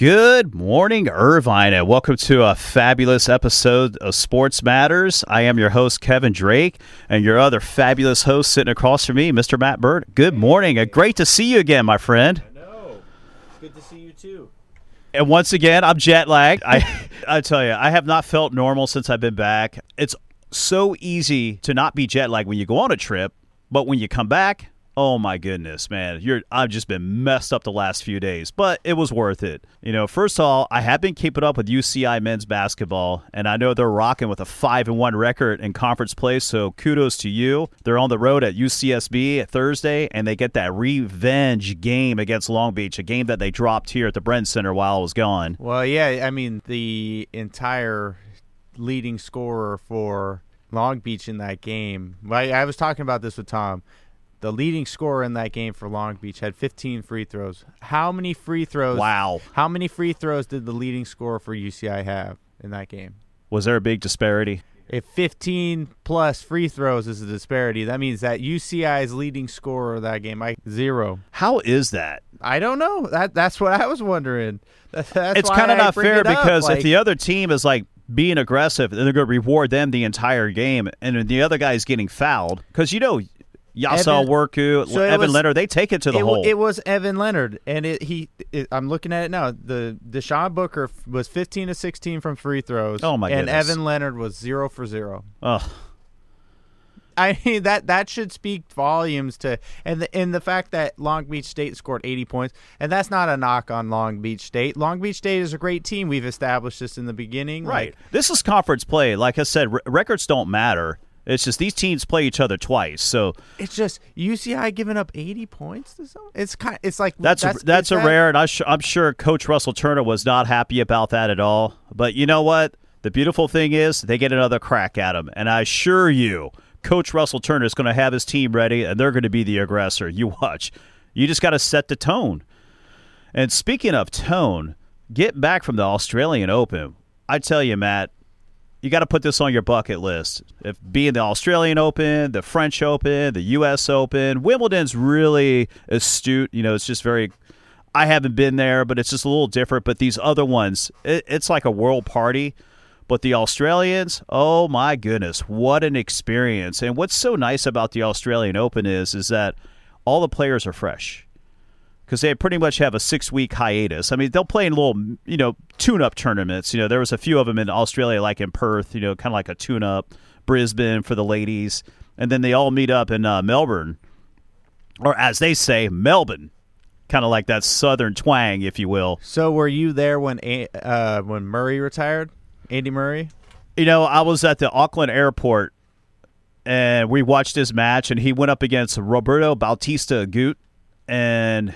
Good morning, Irvine, and welcome to a fabulous episode of Sports Matters. I am your host, Kevin Drake, and your other fabulous host sitting across from me, Mr. Matt Bird. Good morning. and Great to see you again, my friend. I know. Good to see you too. And once again, I'm jet lagged. I, I tell you, I have not felt normal since I've been back. It's so easy to not be jet lagged when you go on a trip, but when you come back, Oh my goodness, man. You're I've just been messed up the last few days, but it was worth it. You know, first of all, I have been keeping up with UCI men's basketball, and I know they're rocking with a 5 and 1 record in conference play, so kudos to you. They're on the road at UCSB Thursday and they get that revenge game against Long Beach, a game that they dropped here at the Bren Center while I was gone. Well, yeah, I mean, the entire leading scorer for Long Beach in that game. I, I was talking about this with Tom the leading scorer in that game for Long Beach had 15 free throws. How many free throws? Wow. How many free throws did the leading scorer for UCI have in that game? Was there a big disparity? If 15 plus free throws is a disparity, that means that UCI's leading scorer of that game, I zero. How is that? I don't know. That that's what I was wondering. That's it's kind of not fair because like, if the other team is like being aggressive, then they're going to reward them the entire game, and the other guy's getting fouled because you know Eyassu Worku, so Evan was, Leonard, they take it to the it, hole. It was Evan Leonard, and it, he. It, I'm looking at it now. The Deishuan Booker was 15 to 16 from free throws. Oh my And goodness. Evan Leonard was zero for zero. Ugh. I mean that that should speak volumes to and the and the fact that Long Beach State scored 80 points and that's not a knock on Long Beach State. Long Beach State is a great team. We've established this in the beginning. Right. Like, this is conference play. Like I said, r- records don't matter. It's just these teams play each other twice, so it's just UCI giving up 80 points to some. It's kind. It's like that's that's, a, that's a that, rare, and I am sure Coach Russell Turner was not happy about that at all. But you know what? The beautiful thing is they get another crack at him, and I assure you, Coach Russell Turner is going to have his team ready, and they're going to be the aggressor. You watch. You just got to set the tone. And speaking of tone, get back from the Australian Open. I tell you, Matt, you got to put this on your bucket list. If being the Australian Open, the French Open, the U.S. Open, Wimbledon's really astute. You know, it's just very. I haven't been there, but it's just a little different. But these other ones, it, it's like a world party. But the Australians, oh my goodness, what an experience! And what's so nice about the Australian Open is, is that all the players are fresh because they pretty much have a six week hiatus. I mean, they'll play in little, you know, tune up tournaments. You know, there was a few of them in Australia, like in Perth, you know, kind of like a tune up, Brisbane for the ladies. And then they all meet up in uh, Melbourne, or as they say, Melbourne. Kind of like that southern twang, if you will. So, were you there when uh, when Murray retired, Andy Murray? You know, I was at the Auckland airport, and we watched his match, and he went up against Roberto Bautista Agut, and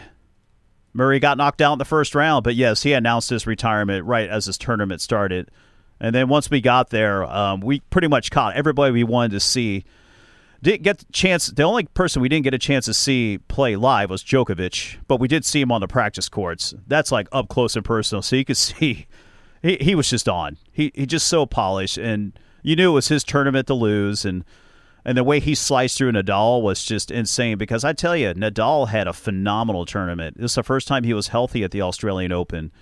Murray got knocked out in the first round, but yes, he announced his retirement right as his tournament started. And then once we got there, um, we pretty much caught everybody we wanted to see. Didn't get the chance. The only person we didn't get a chance to see play live was Djokovic, but we did see him on the practice courts. That's like up close and personal, so you could see he, he was just on. He he just so polished, and you knew it was his tournament to lose, and and the way he sliced through Nadal was just insane because I tell you, Nadal had a phenomenal tournament. This is the first time he was healthy at the Australian Open.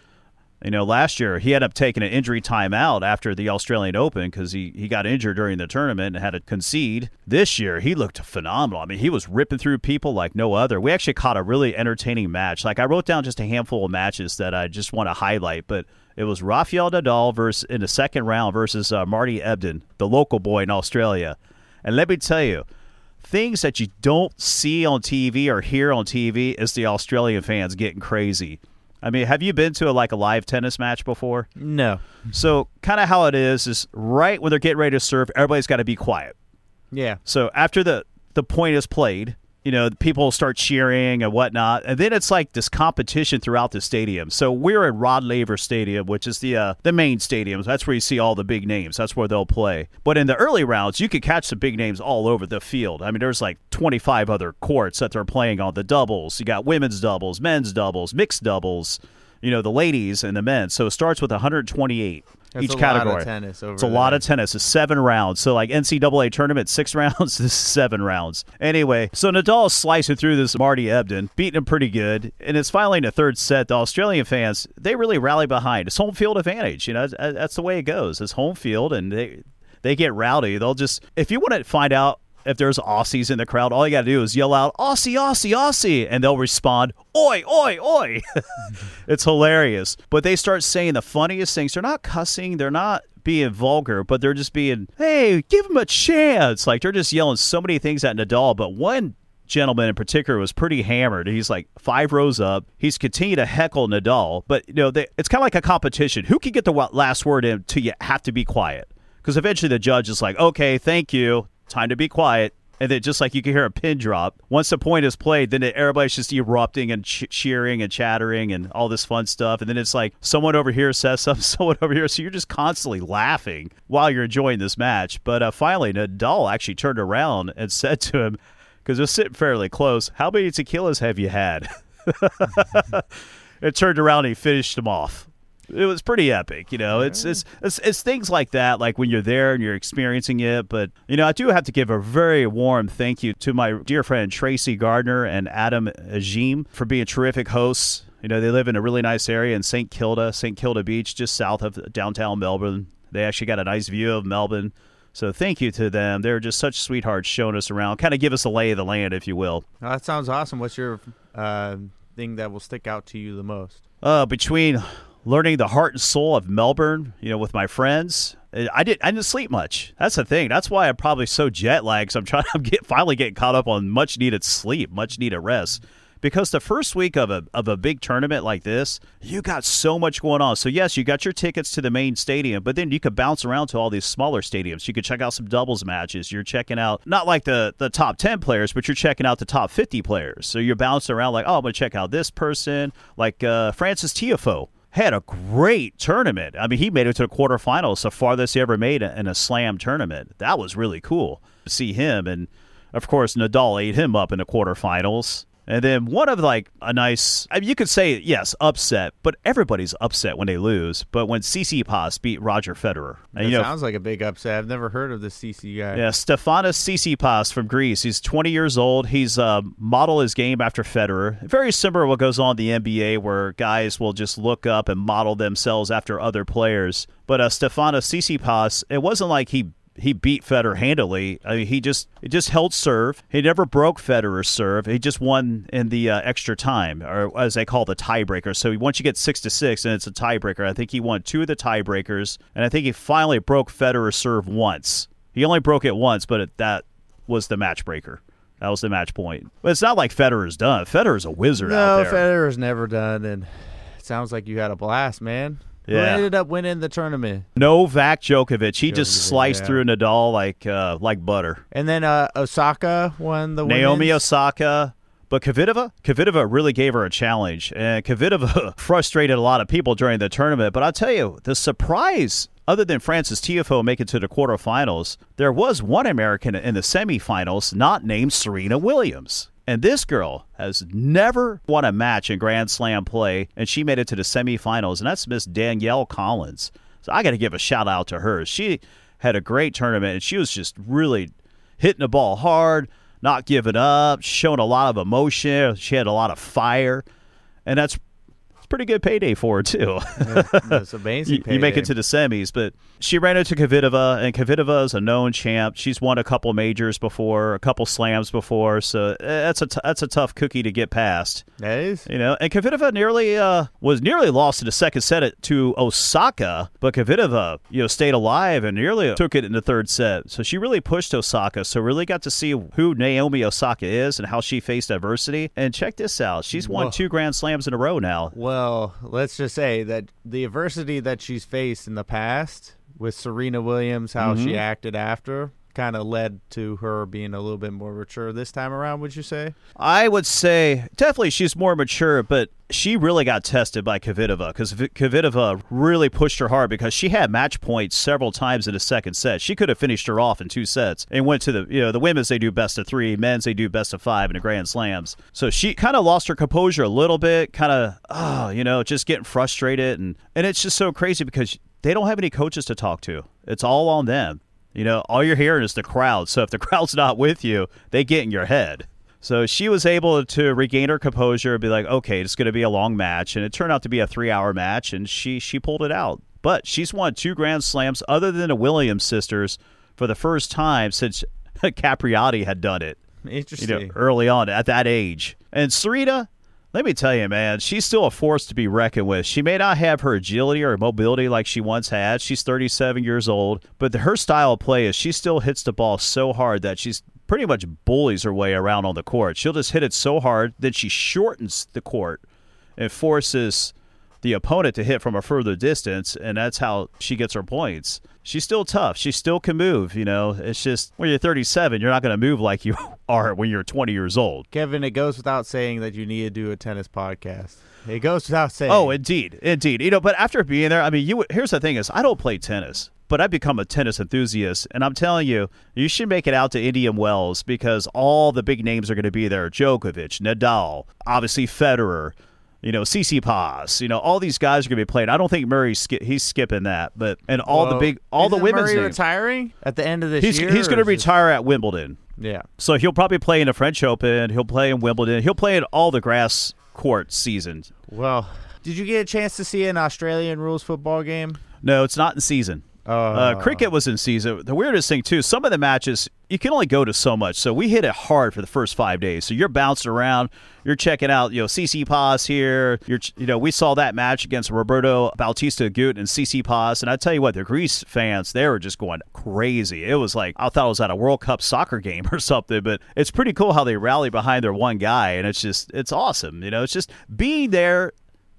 You know, last year he ended up taking an injury timeout after the Australian Open because he, he got injured during the tournament and had to concede. This year he looked phenomenal. I mean, he was ripping through people like no other. We actually caught a really entertaining match. Like I wrote down just a handful of matches that I just want to highlight, but it was Rafael Nadal versus in the second round versus uh, Marty Ebden, the local boy in Australia. And let me tell you, things that you don't see on TV or hear on TV is the Australian fans getting crazy. I mean, have you been to a, like a live tennis match before? No. So, kind of how it is is right when they're getting ready to serve, everybody's got to be quiet. Yeah. So after the the point is played, you know, people start cheering and whatnot, and then it's like this competition throughout the stadium. So we're at Rod Laver Stadium, which is the uh, the main stadium. That's where you see all the big names. That's where they'll play. But in the early rounds, you could catch the big names all over the field. I mean, there's like 25 other courts that they're playing on. The doubles, you got women's doubles, men's doubles, mixed doubles. You know, the ladies and the men. So it starts with 128 That's each a category. lot of tennis over It's a lot of tennis. It's seven rounds. So like NCAA tournament, six rounds. this is seven rounds. Anyway, so Nadal is slicing through this Marty Ebden, beating him pretty good, and it's finally in the third set. The Australian fans they really rally behind. It's home field advantage. You know, that's, that's the way it goes. It's home field, and they they get rowdy. They'll just if you want to find out. If there's Aussies in the crowd, all you got to do is yell out "Aussie, Aussie, Aussie," and they'll respond "Oi, oi, oi." it's hilarious. But they start saying the funniest things. They're not cussing. They're not being vulgar, but they're just being, hey, give him a chance. Like they're just yelling so many things at Nadal. But one gentleman in particular was pretty hammered. He's like five rows up. He's continued to heckle Nadal, but you know, they, it's kind of like a competition. Who can get the last word in till you have to be quiet? Because eventually the judge is like, okay, thank you, time to be quiet. And then just like you can hear a pin drop, once the point is played, then everybody's just erupting and ch- cheering and chattering and all this fun stuff. And then it's like someone over here says something, someone over here. So you're just constantly laughing while you're enjoying this match. But uh, finally, Nadal actually turned around and said to him, because was sitting fairly close, how many tequilas have you had? it turned around and he finished him off. It was pretty epic, you know. It's, it's it's it's things like that, like when you're there and you're experiencing it. But you know, I do have to give a very warm thank you to my dear friend Tracy Gardner and Adam Ajim for being terrific hosts. You know, they live in a really nice area in St. Kilda, St. Kilda Beach, just south of downtown Melbourne. They actually got a nice view of Melbourne. So thank you to them. They're just such sweethearts showing us around, kind of give us a lay of the land, if you will. Oh, that sounds awesome. What's your uh, thing that will stick out to you the most? Uh, between learning the heart and soul of Melbourne, you know, with my friends. I didn't. I didn't sleep much. That's the thing. That's why I'm probably so jet lagged. So I'm trying. I'm get, finally getting caught up on much needed sleep, much needed rest. Because the first week of a of a big tournament like this, you got so much going on. So yes, you got your tickets to the main stadium, but then you could bounce around to all these smaller stadiums. You could check out some doubles matches. You're checking out not like the the top ten players, but you're checking out the top fifty players. So you're bouncing around like, oh, I'm gonna check out this person, like uh, Francis Tiafoe had a great tournament. I mean, he made it to the quarterfinals, the farthest he ever made in a slam tournament. That was really cool to see him. And of course, Nadal ate him up in the quarterfinals. And then one of like a nice, I mean, you could say yes, upset, but everybody's upset when they lose. But when Tsitsipas beat Roger Federer, That and you know, sounds like a big upset. I've never heard of this CC guy. yeah, Stefanos Tsitsipas from Greece. He's 20 years old. He's uh, model his game after Federer. Very similar to what goes on in the NBA, where guys will just look up and model themselves after other players. But uh, Stefanos Tsitsipas, it wasn't like he he beat Federer handily. I mean, he just he just held serve. He never broke Federer's serve. He just won in the uh, extra time, or as they call the tiebreaker. So once you get six to six, and it's a tiebreaker. I think he won two of the tiebreakers, and I think he finally broke Federer's serve once. He only broke it once, but it, that was the match breaker. That was the match point. But it's not like Federer's done. Federer's a wizard no, out there. Federer's never done, and it sounds like you had a blast, man. Who ended up winning the tournament? Novak Djokovic, he just Djokovic, sliced yeah. through Nadal like uh, like butter. And then uh, Osaka won the Naomi women's. Osaka. But Kvitova, Kvitova really gave her a challenge, and Kvitova frustrated a lot of people during the tournament. But I'll tell you, the surprise, other than Francis Tiafoe making it to the quarterfinals, there was one American in the semifinals not named Serena Williams. And this girl has never won a match in Grand Slam play, and she made it to the semifinals, and that's Miss Danielle Collins. So I got to give a shout out to her. She had a great tournament, and she was just really hitting the ball hard, not giving up, showing a lot of emotion. She had a lot of fire, and that's pretty good payday for her too. That's amazing. you, you make it to the semis, but she ran into Kvitova, and Kvitova is a known champ. She's won a couple majors before, a couple slams before, so uh, that's a t- that's a tough cookie to get past. That is. You know, and Kvitova nearly uh, was nearly lost in the second set to Osaka, but Kvitova, you know, stayed alive and nearly took it in the third set. So she really pushed Osaka. So really got to see who Naomi Osaka is and how she faced adversity. And check this out, she's won Whoa. two Grand Slams in a row now. Well, let's just say that the adversity that she's faced in the past with Serena Williams, how Mm-hmm. she acted after, kind of led to her being a little bit more mature this time around, would you say? I would say definitely she's more mature, but she really got tested by Kvitova because Kvitova really pushed her hard because she had match points several times in the second set. She could have finished her off in two sets and went to the you know the women's they do best of three, men's they do best of five in the Grand Slams. So she kind of lost her composure a little bit, kind of oh ah, you know just getting frustrated and and it's just so crazy because they don't have any coaches to talk to. It's all on them. You know, all you're hearing is the crowd. So if the crowd's not with you, they get in your head. So she was able to regain her composure and be like, okay, it's going to be a long match. And it turned out to be a three hour match, and she, she pulled it out. But she's won two Grand Slams other than the Williams sisters for the first time since Capriati had done it. Interesting. You know, early on at that age. And Serena, let me tell you, man, she's still a force to be reckoned with. She may not have her agility or mobility like she once had. She's 37 years old, but her style of play is she still hits the ball so hard that she's pretty much bullies her way around on the court. She'll just hit it so hard that she shortens the court and forces the opponent to hit from a further distance, and that's how she gets her points. She's still tough. She still can move. You know, it's just when you're 37, you're not going to move like you are when you're 20 years old. Kevin, it goes without saying that you need to do a tennis podcast. It goes without saying. Oh, indeed, indeed. You know, but after being there, I mean, you. Here's the thing: is I don't play tennis but I've become a tennis enthusiast, and I'm telling you, you should make it out to Indian Wells because all the big names are going to be there: Djokovic, Nadal, obviously Federer, you know, Tsitsipas, you know, all these guys are going to be playing. I don't think Murray's he's skipping that, but and all Well, the big, all the women's Murray retiring at the end of this He's year. he's going to or is it- retire at Wimbledon, Yeah. so he'll probably play in the French Open. He'll play in Wimbledon. He'll play in all the grass court seasons. Well, did you get a chance to see an Australian rules football game? No, it's not in season. Uh, cricket was in season. The weirdest thing too, some of the matches you can only go to so much. So we hit it hard for the first five days. So you're bouncing around, you're checking out, you know, Tsitsipas here. You're, you know, we saw that match against Roberto Bautista Agut and Tsitsipas, and I tell you what, the Greece fans they were just going crazy. It was like I thought it was at a World Cup soccer game or something. But it's pretty cool how they rally behind their one guy, and it's just it's awesome. You know, it's just being there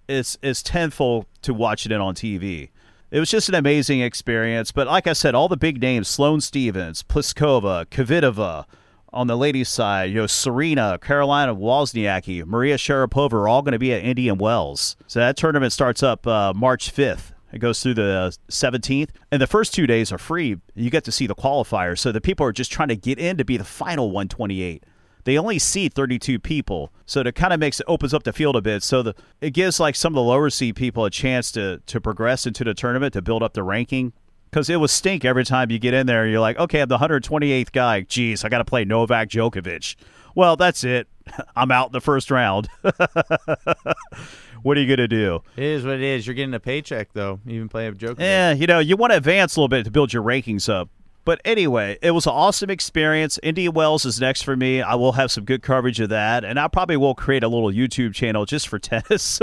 is is tenfold to watching it on TV. It was just an amazing experience. But like I said, all the big names Sloane Stevens, Pliskova, Kvitova on the ladies' side, you know, Serena, Carolina Wozniacki, Maria Sharapova are all going to be at Indian Wells. So that tournament starts up uh, March 5th. It goes through the 17th. And the first two days are free. You get to see the qualifiers. So the people are just trying to get in to be the final 128 they only seat 32 people. So it kind of makes it opens up the field a bit. So the it gives like some of the lower seed people a chance to to progress into the tournament to build up the ranking. Because it was stink every time you get in there you're like okay i'm the 128th guy. Jeez i gotta play novak djokovic. Well that's it. I'm out in the first round. What are you gonna do? It is what it is. You're getting a paycheck though, even playing Djokovic. Yeah, you know, you want to advance a little bit to build your rankings up. But anyway, it was an awesome experience. Indian Wells is next for me. I will have some good coverage of that, and I probably will create a little YouTube channel just for tennis.